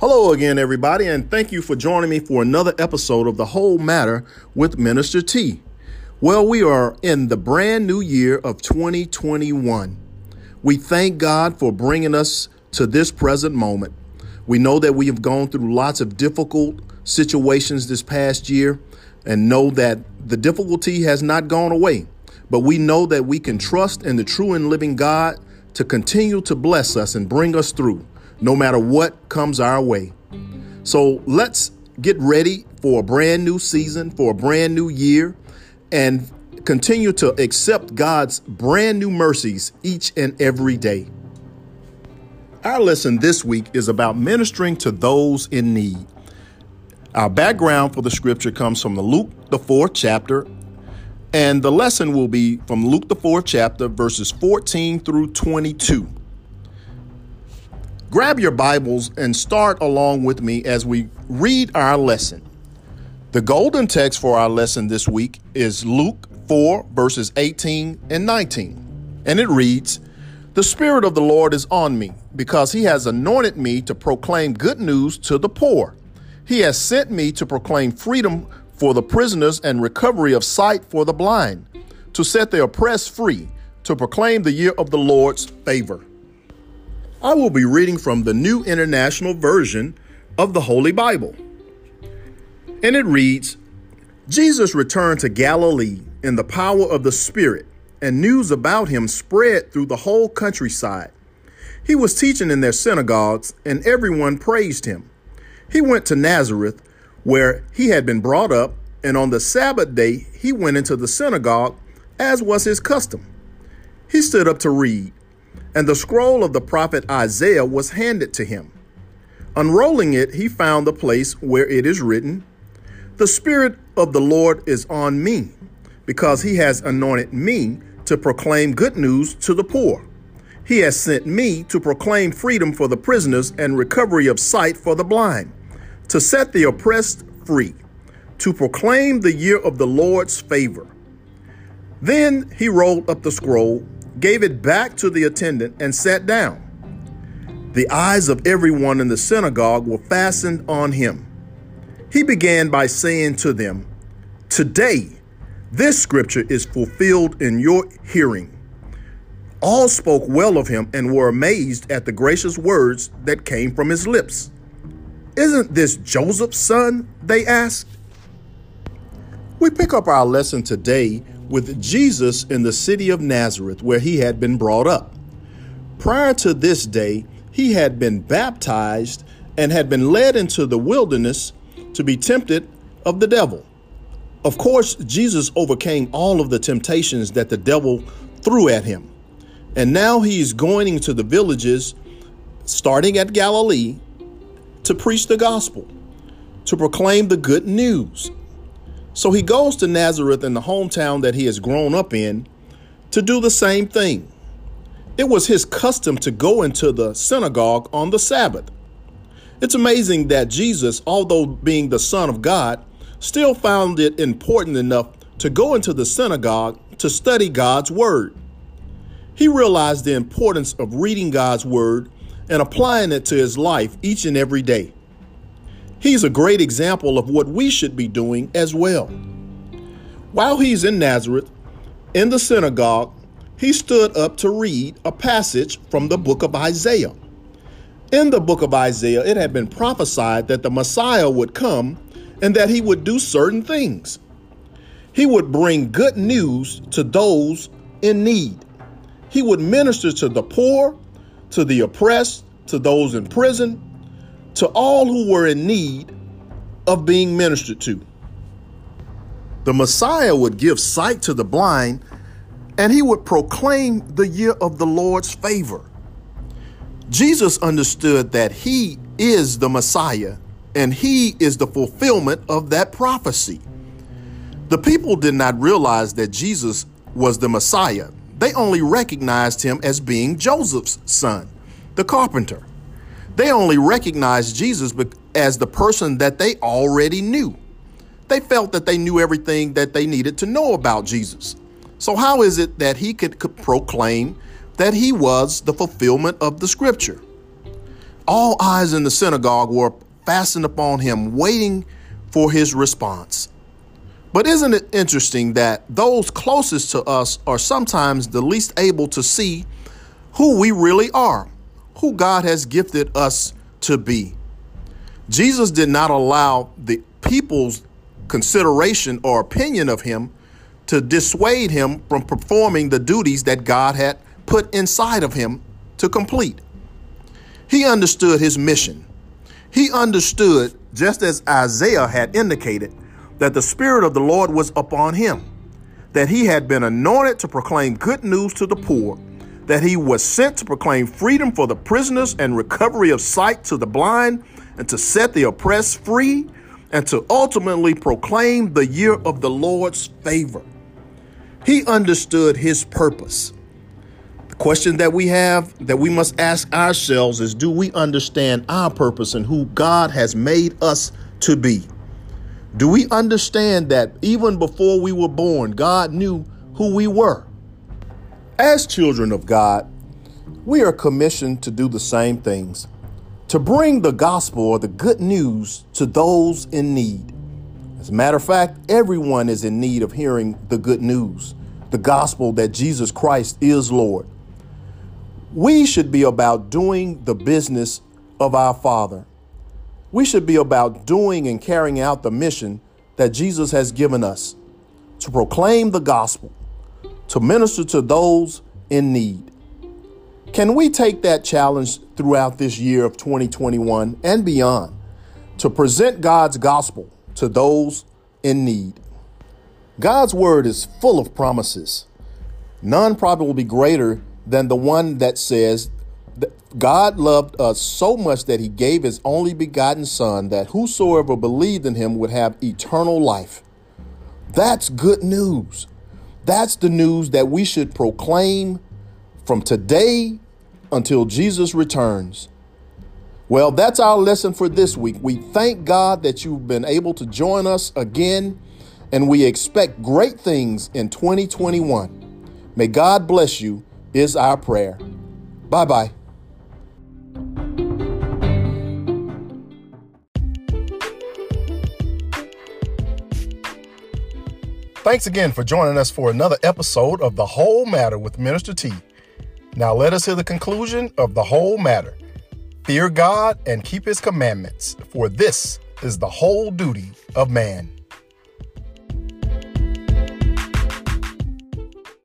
Hello again, everybody, and thank you for joining me for another episode of The Whole Matter with Minister T. Well, we are in the brand new year of 2021. We thank God for bringing us to this present moment. We know that we have gone through lots of difficult situations this past year and know that the difficulty has not gone away. But we know that we can trust in the true and living God to continue to bless us and bring us through no matter what comes our way. So let's get ready for a brand new season, for a brand new year, and continue to accept God's brand new mercies each and every day. Our lesson this week is about ministering to those in need. Our background for the scripture comes from the Luke, the fourth chapter, and the lesson will be from Luke, the fourth chapter, verses 14 through 22. Grab your Bibles and start along with me as we read our lesson. The golden text for our lesson this week is Luke 4, verses 18 and 19. And it reads The Spirit of the Lord is on me, because he has anointed me to proclaim good news to the poor. He has sent me to proclaim freedom for the prisoners and recovery of sight for the blind, to set the oppressed free, to proclaim the year of the Lord's favor. I will be reading from the New International Version of the Holy Bible. And it reads Jesus returned to Galilee in the power of the Spirit, and news about him spread through the whole countryside. He was teaching in their synagogues, and everyone praised him. He went to Nazareth, where he had been brought up, and on the Sabbath day he went into the synagogue, as was his custom. He stood up to read and the scroll of the prophet Isaiah was handed to him. Unrolling it, he found the place where it is written, The Spirit of the Lord is on me, because he has anointed me to proclaim good news to the poor. He has sent me to proclaim freedom for the prisoners and recovery of sight for the blind, to set the oppressed free, to proclaim the year of the Lord's favor. Then he rolled up the scroll gave it back to the attendant, and sat down. The eyes of everyone in the synagogue were fastened on him. He began by saying to them, Today, this scripture is fulfilled in your hearing. All spoke well of him and were amazed at the gracious words that came from his lips. Isn't this Joseph's son? They asked. We pick up our lesson today with Jesus in the city of Nazareth, where he had been brought up. Prior to this day, he had been baptized and had been led into the wilderness to be tempted of the devil. Of course, Jesus overcame all of the temptations that the devil threw at him. And now he's going into the villages, starting at Galilee, to preach the gospel, to proclaim the good news. So he goes to Nazareth in the hometown that he has grown up in to do the same thing. It was his custom to go into the synagogue on the Sabbath. It's amazing that Jesus, although being the Son of God, still found it important enough to go into the synagogue to study God's Word. He realized the importance of reading God's Word and applying it to his life each and every day. He's a great example of what we should be doing as well. While he's in Nazareth, in the synagogue, he stood up to read a passage from the book of Isaiah. In the book of Isaiah, it had been prophesied that the Messiah would come and that he would do certain things. He would bring good news to those in need. He would minister to the poor, to the oppressed, to those in prison, to all who were in need of being ministered to. The Messiah would give sight to the blind and he would proclaim the year of the Lord's favor. Jesus understood that he is the Messiah and he is the fulfillment of that prophecy. The people did not realize that Jesus was the Messiah. They only recognized him as being Joseph's son, the carpenter. They only recognized Jesus as the person that they already knew. They felt that they knew everything that they needed to know about Jesus. So, how is it that he could, proclaim that he was the fulfillment of the scripture? All eyes in the synagogue were fastened upon him, waiting for his response. But isn't it interesting that those closest to us are sometimes the least able to see who we really are, who God has gifted us to be? Jesus did not allow the people's consideration or opinion of him to dissuade him from performing the duties that God had put inside of him to complete. He understood his mission. He understood, just as Isaiah had indicated, that the Spirit of the Lord was upon him, that he had been anointed to proclaim good news to the poor, that he was sent to proclaim freedom for the prisoners and recovery of sight to the blind, and to set the oppressed free, and to ultimately proclaim the year of the Lord's favor. He understood his purpose. The question that we have that we must ask ourselves is do we understand our purpose and who God has made us to be? Do we understand that even before we were born, God knew who we were? As children of God, we are commissioned to do the same things to bring the gospel or the good news to those in need. As a matter of fact, everyone is in need of hearing the good news, the gospel that Jesus Christ is Lord. We should be about doing the business of our Father. We should be about doing and carrying out the mission that Jesus has given us to proclaim the gospel, to minister to those in need. Can we take that challenge throughout this year of 2021 and beyond to present God's gospel to those in need? God's word is full of promises. None probably will be greater than the one that says, God loved us so much that he gave his only begotten Son, that whosoever believed in him would have eternal life. That's good news. That's the news that we should proclaim from today until Jesus returns. Well, that's our lesson for this week. We thank God that you've been able to join us again, and we expect great things in 2021. May God bless you, is our prayer. Bye bye. Thanks again for joining us for another episode of The Whole Matter with Minister T. Now let us hear the conclusion of the whole matter. Fear God and keep his commandments, for this is the whole duty of man.